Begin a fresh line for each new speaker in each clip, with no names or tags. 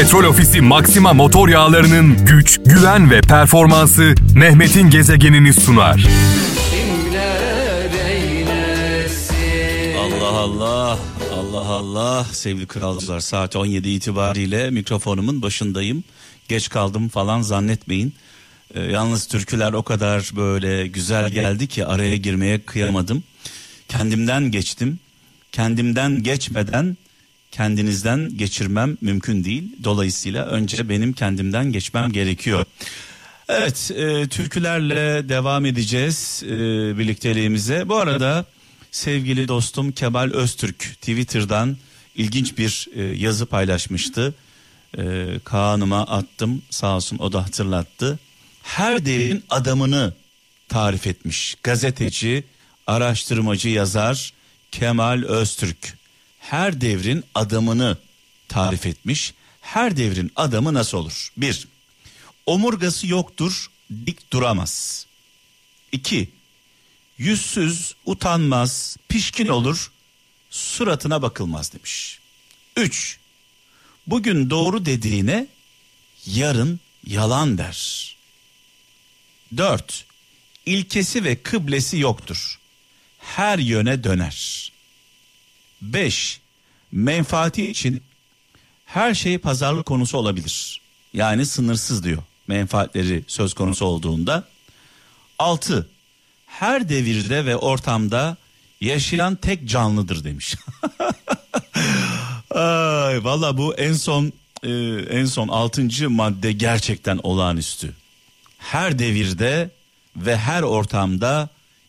Petrol Ofisi Maxima motor yağlarının güç, güven ve performansı Mehmet'in gezegenini sunar.
Allah Allah. Allah Allah sevgili kralcılar saat 17 itibariyle mikrofonumun başındayım. Geç kaldım falan zannetmeyin. Ee, yalnız türküler o kadar böyle güzel geldi ki araya girmeye kıyamadım. Kendimden geçtim. Kendimden geçmeden kendinizden geçirmem mümkün değil. Dolayısıyla önce benim kendimden geçmem gerekiyor. Evet e, türkülerle devam edeceğiz e, birlikteliğimize. Bu arada sevgili dostum Kemal Öztürk Twitter'dan ilginç bir e, yazı paylaşmıştı. E, Kaan'ıma attım sağ olsun o da hatırlattı. Her devrin adamını tarif etmiş gazeteci, araştırmacı yazar Kemal Öztürk. Her devrin adamını tarif etmiş. Her devrin adamı nasıl olur? Bir, omurgası yoktur, dik duramaz. İki, yüzsüz, utanmaz, pişkin olur, suratına bakılmaz demiş. Üç, bugün doğru dediğine yarın yalan der. Dört, ilkesi ve kıblesi yoktur. Her yöne döner. Beş, menfaati için her şey pazarlık konusu olabilir. Yani sınırsız diyor menfaatleri söz konusu olduğunda. Altı, her devirde ve ortamda yaşayan tek canlıdır demiş. Ay valla bu en son e, en son altıncı madde gerçekten olağanüstü. Her devirde ve her ortamda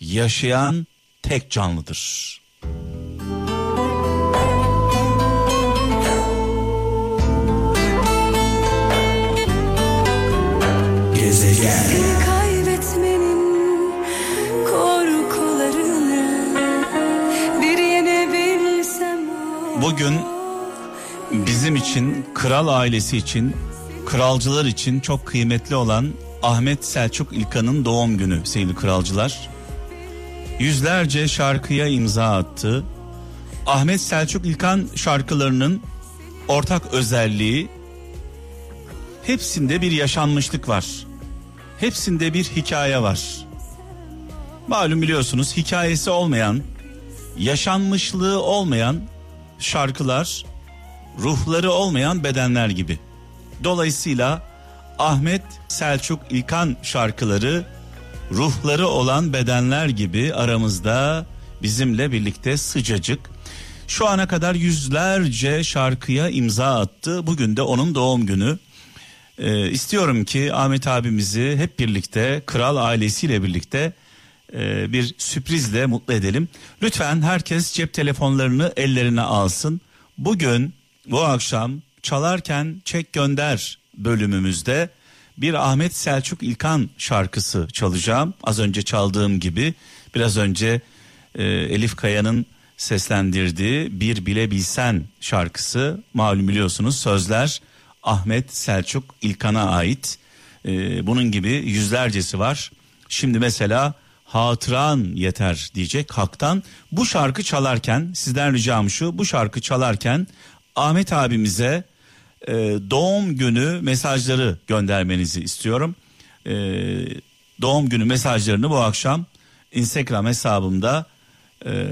yaşayan tek canlıdır.
Seni kaybetmenin korkularını bir yenebilsem o.
Bugün bizim için, kral ailesi için, kralcılar için çok kıymetli olan Ahmet Selçuk İlkan'ın doğum günü sevgili kralcılar. Yüzlerce şarkıya imza attı. Ahmet Selçuk İlkan şarkılarının ortak özelliği hepsinde bir yaşanmışlık var. Hepsinde bir hikaye var. Malum biliyorsunuz hikayesi olmayan, yaşanmışlığı olmayan şarkılar ruhları olmayan bedenler gibi. Dolayısıyla Ahmet Selçuk İlkan şarkıları ruhları olan bedenler gibi aramızda bizimle birlikte sıcacık. Şu ana kadar yüzlerce şarkıya imza attı. Bugün de onun doğum günü. Ee, istiyorum ki Ahmet abimizi hep birlikte kral ailesiyle birlikte e, bir sürprizle mutlu edelim. Lütfen herkes cep telefonlarını ellerine alsın. Bugün bu akşam çalarken çek gönder bölümümüzde bir Ahmet Selçuk İlkan şarkısı çalacağım. Az önce çaldığım gibi biraz önce e, Elif Kaya'nın seslendirdiği Bir Bile Bilsen şarkısı malum biliyorsunuz sözler Ahmet Selçuk İlkan'a ait. E, bunun gibi yüzlercesi var. Şimdi mesela hatıran yeter diyecek haktan. Bu şarkı çalarken sizden ricam şu bu şarkı çalarken Ahmet abimize e, doğum günü mesajları göndermenizi istiyorum. E, doğum günü mesajlarını bu akşam Instagram hesabımda e,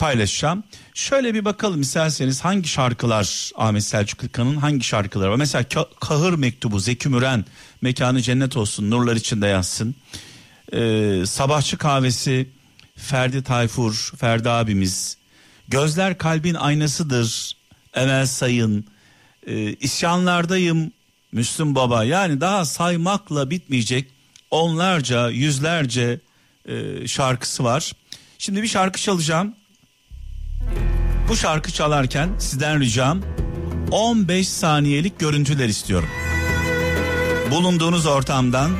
paylaşacağım. Şöyle bir bakalım isterseniz hangi şarkılar Ahmet Selçuk İlkan'ın hangi şarkıları var? Mesela Ka- Kahır Mektubu Zeki Müren mekanı cennet olsun nurlar içinde yatsın. Ee, Sabahçı Kahvesi Ferdi Tayfur Ferdi abimiz. Gözler kalbin aynasıdır Emel Sayın. Ee, isyanlardayım Müslüm Baba. Yani daha saymakla bitmeyecek onlarca yüzlerce e, şarkısı var. Şimdi bir şarkı çalacağım. Bu şarkı çalarken sizden ricam 15 saniyelik görüntüler istiyorum. Bulunduğunuz ortamdan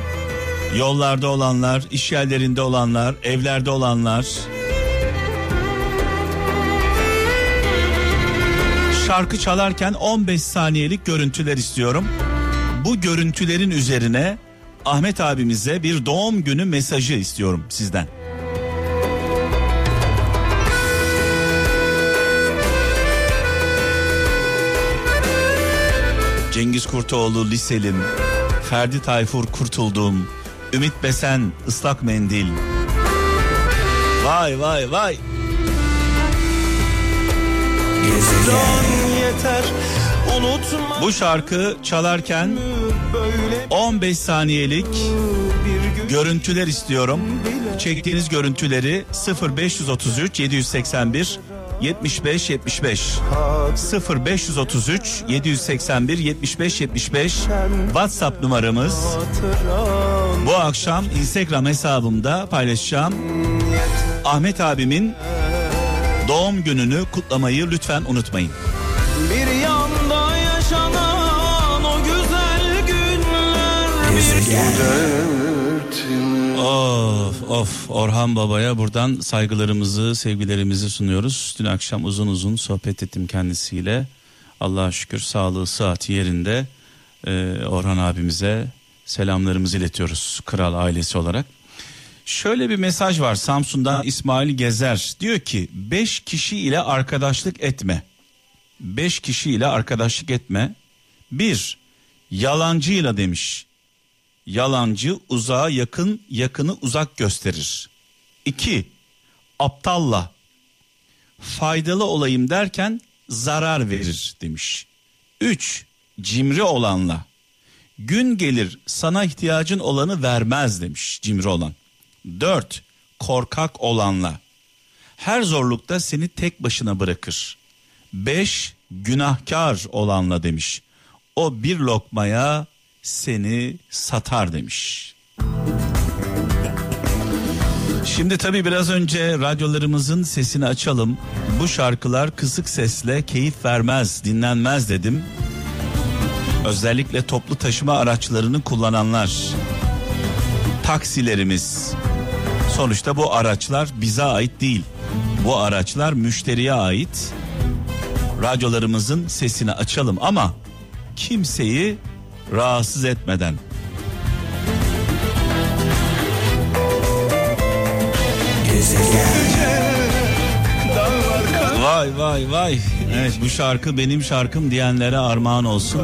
yollarda olanlar, iş yerlerinde olanlar, evlerde olanlar şarkı çalarken 15 saniyelik görüntüler istiyorum. Bu görüntülerin üzerine Ahmet abimize bir doğum günü mesajı istiyorum sizden. Cengiz Kurtoğlu Liselim, Ferdi Tayfur Kurtuldum, Ümit Besen ıslak mendil. Vay vay vay.
yeter
Bu şarkı çalarken 15 saniyelik görüntüler istiyorum. Çektiğiniz görüntüleri 0533 781 75 75 0533 781 75 75 WhatsApp numaramız. Bu akşam Instagram hesabımda paylaşacağım. Ahmet abimin doğum gününü kutlamayı lütfen unutmayın.
Bir yanda yaşanan o güzel günler
Of of Orhan Baba'ya buradan saygılarımızı, sevgilerimizi sunuyoruz. Dün akşam uzun uzun sohbet ettim kendisiyle. Allah'a şükür sağlığı, saati yerinde. Ee, Orhan abimize selamlarımızı iletiyoruz kral ailesi olarak. Şöyle bir mesaj var Samsun'dan İsmail Gezer. Diyor ki 5 kişi ile arkadaşlık etme. 5 kişi ile arkadaşlık etme. Bir yalancıyla demiş. Yalancı uzağa yakın, yakını uzak gösterir. İki, aptalla faydalı olayım derken zarar verir demiş. Üç, cimri olanla gün gelir sana ihtiyacın olanı vermez demiş cimri olan. Dört, korkak olanla her zorlukta seni tek başına bırakır. Beş, günahkar olanla demiş. O bir lokmaya seni satar demiş. Şimdi tabii biraz önce radyolarımızın sesini açalım. Bu şarkılar kısık sesle keyif vermez, dinlenmez dedim. Özellikle toplu taşıma araçlarını kullananlar, taksilerimiz. Sonuçta bu araçlar bize ait değil. Bu araçlar müşteriye ait. Radyolarımızın sesini açalım ama kimseyi rahatsız etmeden. Vay vay vay. Evet bu şarkı benim şarkım diyenlere armağan olsun.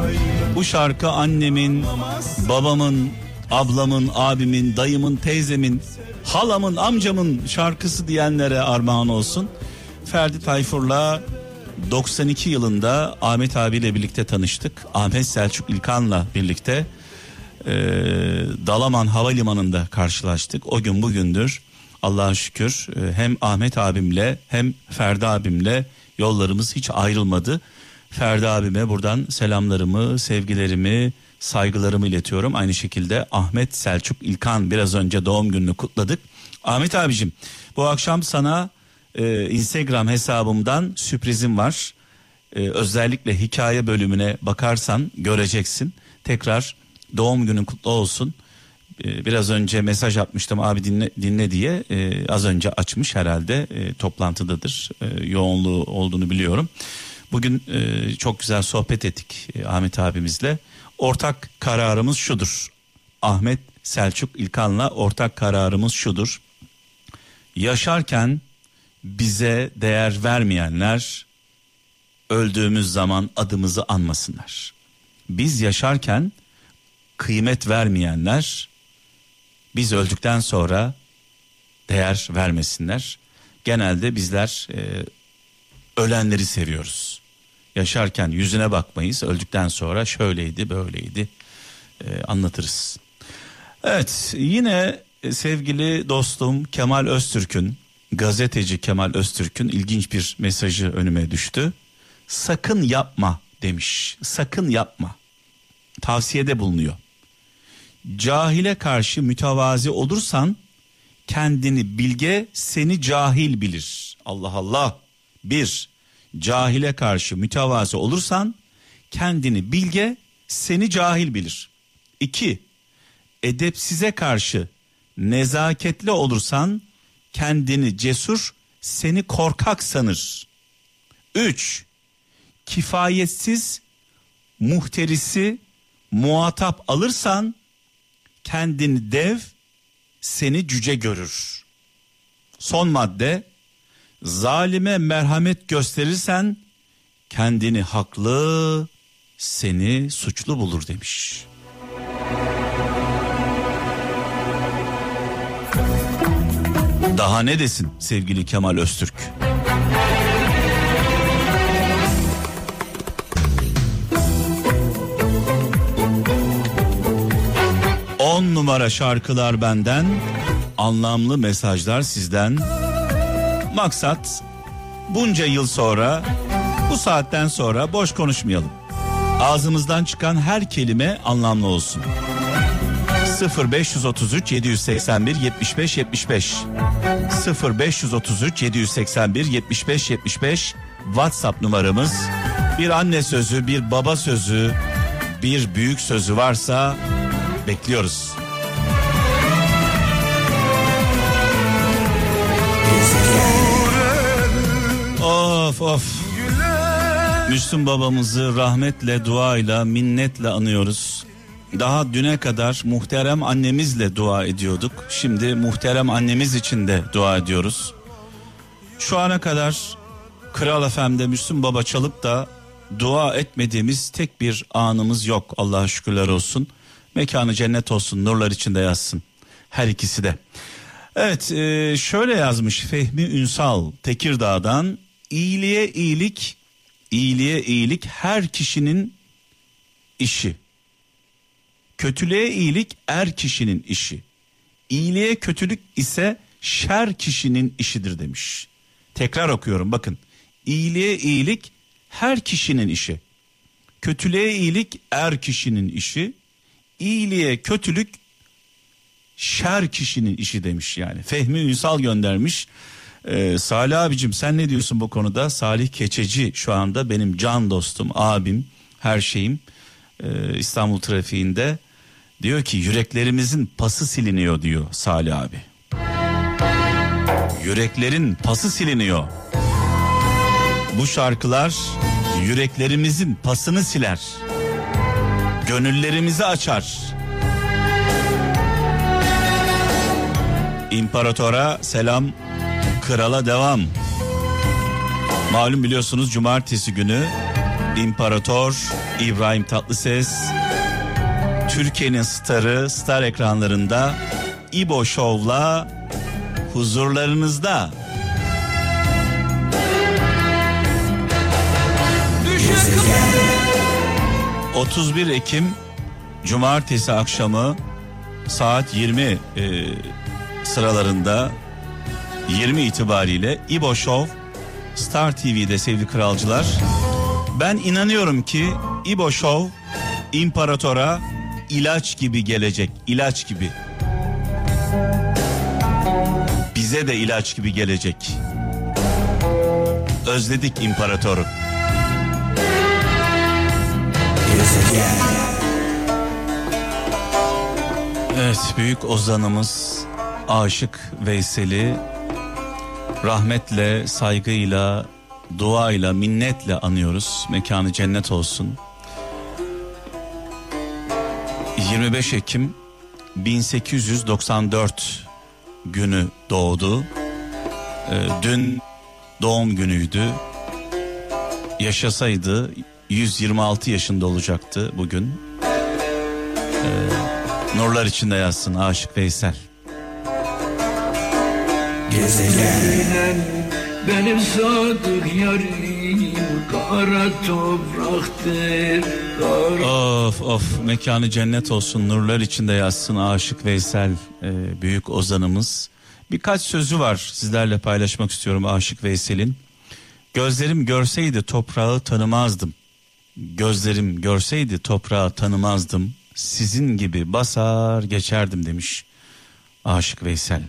Bu şarkı annemin, babamın, ablamın, abimin, dayımın, teyzemin, halamın, amcamın şarkısı diyenlere armağan olsun. Ferdi Tayfur'la 92 yılında Ahmet abiyle birlikte tanıştık. Ahmet Selçuk İlkan'la birlikte e, Dalaman Havalimanı'nda karşılaştık. O gün bugündür Allah'a şükür e, hem Ahmet abimle hem Ferdi abimle yollarımız hiç ayrılmadı. Ferdi abime buradan selamlarımı, sevgilerimi, saygılarımı iletiyorum. Aynı şekilde Ahmet Selçuk İlkan biraz önce doğum gününü kutladık. Ahmet abicim bu akşam sana e, Instagram hesabımdan sürprizim var. E, özellikle hikaye bölümüne bakarsan göreceksin. Tekrar doğum günün kutlu olsun. E, biraz önce mesaj atmıştım abi dinle, dinle diye. E, az önce açmış herhalde e, toplantıdadır. E, yoğunluğu olduğunu biliyorum. Bugün e, çok güzel sohbet ettik e, Ahmet abimizle. Ortak kararımız şudur. Ahmet Selçuk İlkan'la ortak kararımız şudur. Yaşarken bize değer vermeyenler öldüğümüz zaman adımızı anmasınlar. Biz yaşarken kıymet vermeyenler biz öldükten sonra değer vermesinler. Genelde bizler e, ölenleri seviyoruz. Yaşarken yüzüne bakmayız. Öldükten sonra şöyleydi, böyleydi e, anlatırız. Evet, yine sevgili dostum Kemal Öztürk'ün gazeteci Kemal Öztürk'ün ilginç bir mesajı önüme düştü. Sakın yapma demiş. Sakın yapma. Tavsiyede bulunuyor. Cahile karşı mütevazi olursan kendini bilge seni cahil bilir. Allah Allah. Bir, cahile karşı mütevazi olursan kendini bilge seni cahil bilir. İki, edepsize karşı nezaketli olursan kendini cesur, seni korkak sanır. Üç, kifayetsiz, muhterisi muhatap alırsan kendini dev, seni cüce görür. Son madde, zalime merhamet gösterirsen kendini haklı, seni suçlu bulur demiş. Daha ne desin sevgili Kemal Öztürk? On numara şarkılar benden, anlamlı mesajlar sizden. Maksat bunca yıl sonra, bu saatten sonra boş konuşmayalım. Ağzımızdan çıkan her kelime anlamlı olsun. 0533 781 75 75 0533 781 75 75 WhatsApp numaramız. Bir anne sözü, bir baba sözü, bir büyük sözü varsa bekliyoruz. Of of. Müslüm babamızı rahmetle, duayla, minnetle anıyoruz. Daha düne kadar muhterem annemizle dua ediyorduk. Şimdi muhterem annemiz için de dua ediyoruz. Şu ana kadar Kral FM'de Müslüm Baba çalıp da dua etmediğimiz tek bir anımız yok. Allah'a şükürler olsun. Mekanı cennet olsun, nurlar içinde yazsın. Her ikisi de. Evet, e, şöyle yazmış Fehmi Ünsal Tekirdağ'dan. İyiliğe iyilik, iyiliğe iyilik her kişinin işi. Kötülüğe iyilik er kişinin işi. İyiliğe kötülük ise şer kişinin işidir demiş. Tekrar okuyorum bakın. İyiliğe iyilik her kişinin işi. Kötülüğe iyilik er kişinin işi. İyiliğe kötülük şer kişinin işi demiş yani. Fehmi Ünsal göndermiş. Ee, Salih abicim sen ne diyorsun bu konuda? Salih Keçeci şu anda benim can dostum, abim, her şeyim. Ee, İstanbul trafiğinde diyor ki yüreklerimizin pası siliniyor diyor Salih abi. Yüreklerin pası siliniyor. Bu şarkılar yüreklerimizin pasını siler. Gönüllerimizi açar. İmparatora selam, krala devam. Malum biliyorsunuz cumartesi günü İmparator İbrahim Tatlıses Türkiye'nin starı star ekranlarında İbo Show'la huzurlarınızda. Gezegen. 31 Ekim Cumartesi akşamı saat 20 e, sıralarında 20 itibariyle İbo Show Star TV'de sevgili kralcılar. Ben inanıyorum ki İbo Show imparatora ilaç gibi gelecek. ilaç gibi. Bize de ilaç gibi gelecek. Özledik imparatoru. Evet büyük ozanımız Aşık Veysel'i rahmetle, saygıyla, duayla, minnetle anıyoruz. Mekanı cennet olsun. 25 Ekim 1894 günü doğdu. Ee, dün doğum günüydü. Yaşasaydı 126 yaşında olacaktı bugün. Ee, nurlar içinde yazsın Aşık Veysel.
Gezegen benim sadık yarim kara topraktır. Kara...
Of of mekanı cennet olsun nurlar içinde yazsın Aşık Veysel e, büyük ozanımız. Birkaç sözü var sizlerle paylaşmak istiyorum Aşık Veysel'in. Gözlerim görseydi toprağı tanımazdım. Gözlerim görseydi toprağı tanımazdım. Sizin gibi basar geçerdim demiş Aşık Veysel.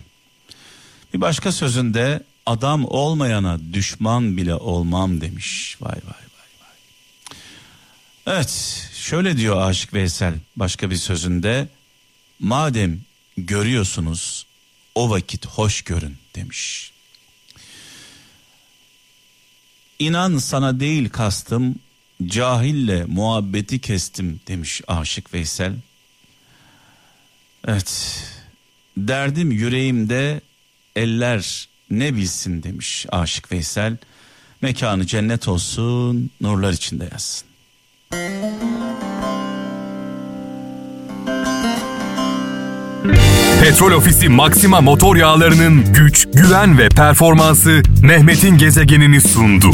Bir başka sözünde adam olmayana düşman bile olmam demiş. Vay vay vay vay. Evet şöyle diyor Aşık Veysel başka bir sözünde. Madem görüyorsunuz o vakit hoş görün demiş. İnan sana değil kastım cahille muhabbeti kestim demiş Aşık Veysel. Evet derdim yüreğimde eller ne bilsin demiş Aşık Veysel. Mekanı cennet olsun, nurlar içinde yazsın.
Petrol Ofisi Maxima motor yağlarının güç, güven ve performansı Mehmet'in gezegenini sundu.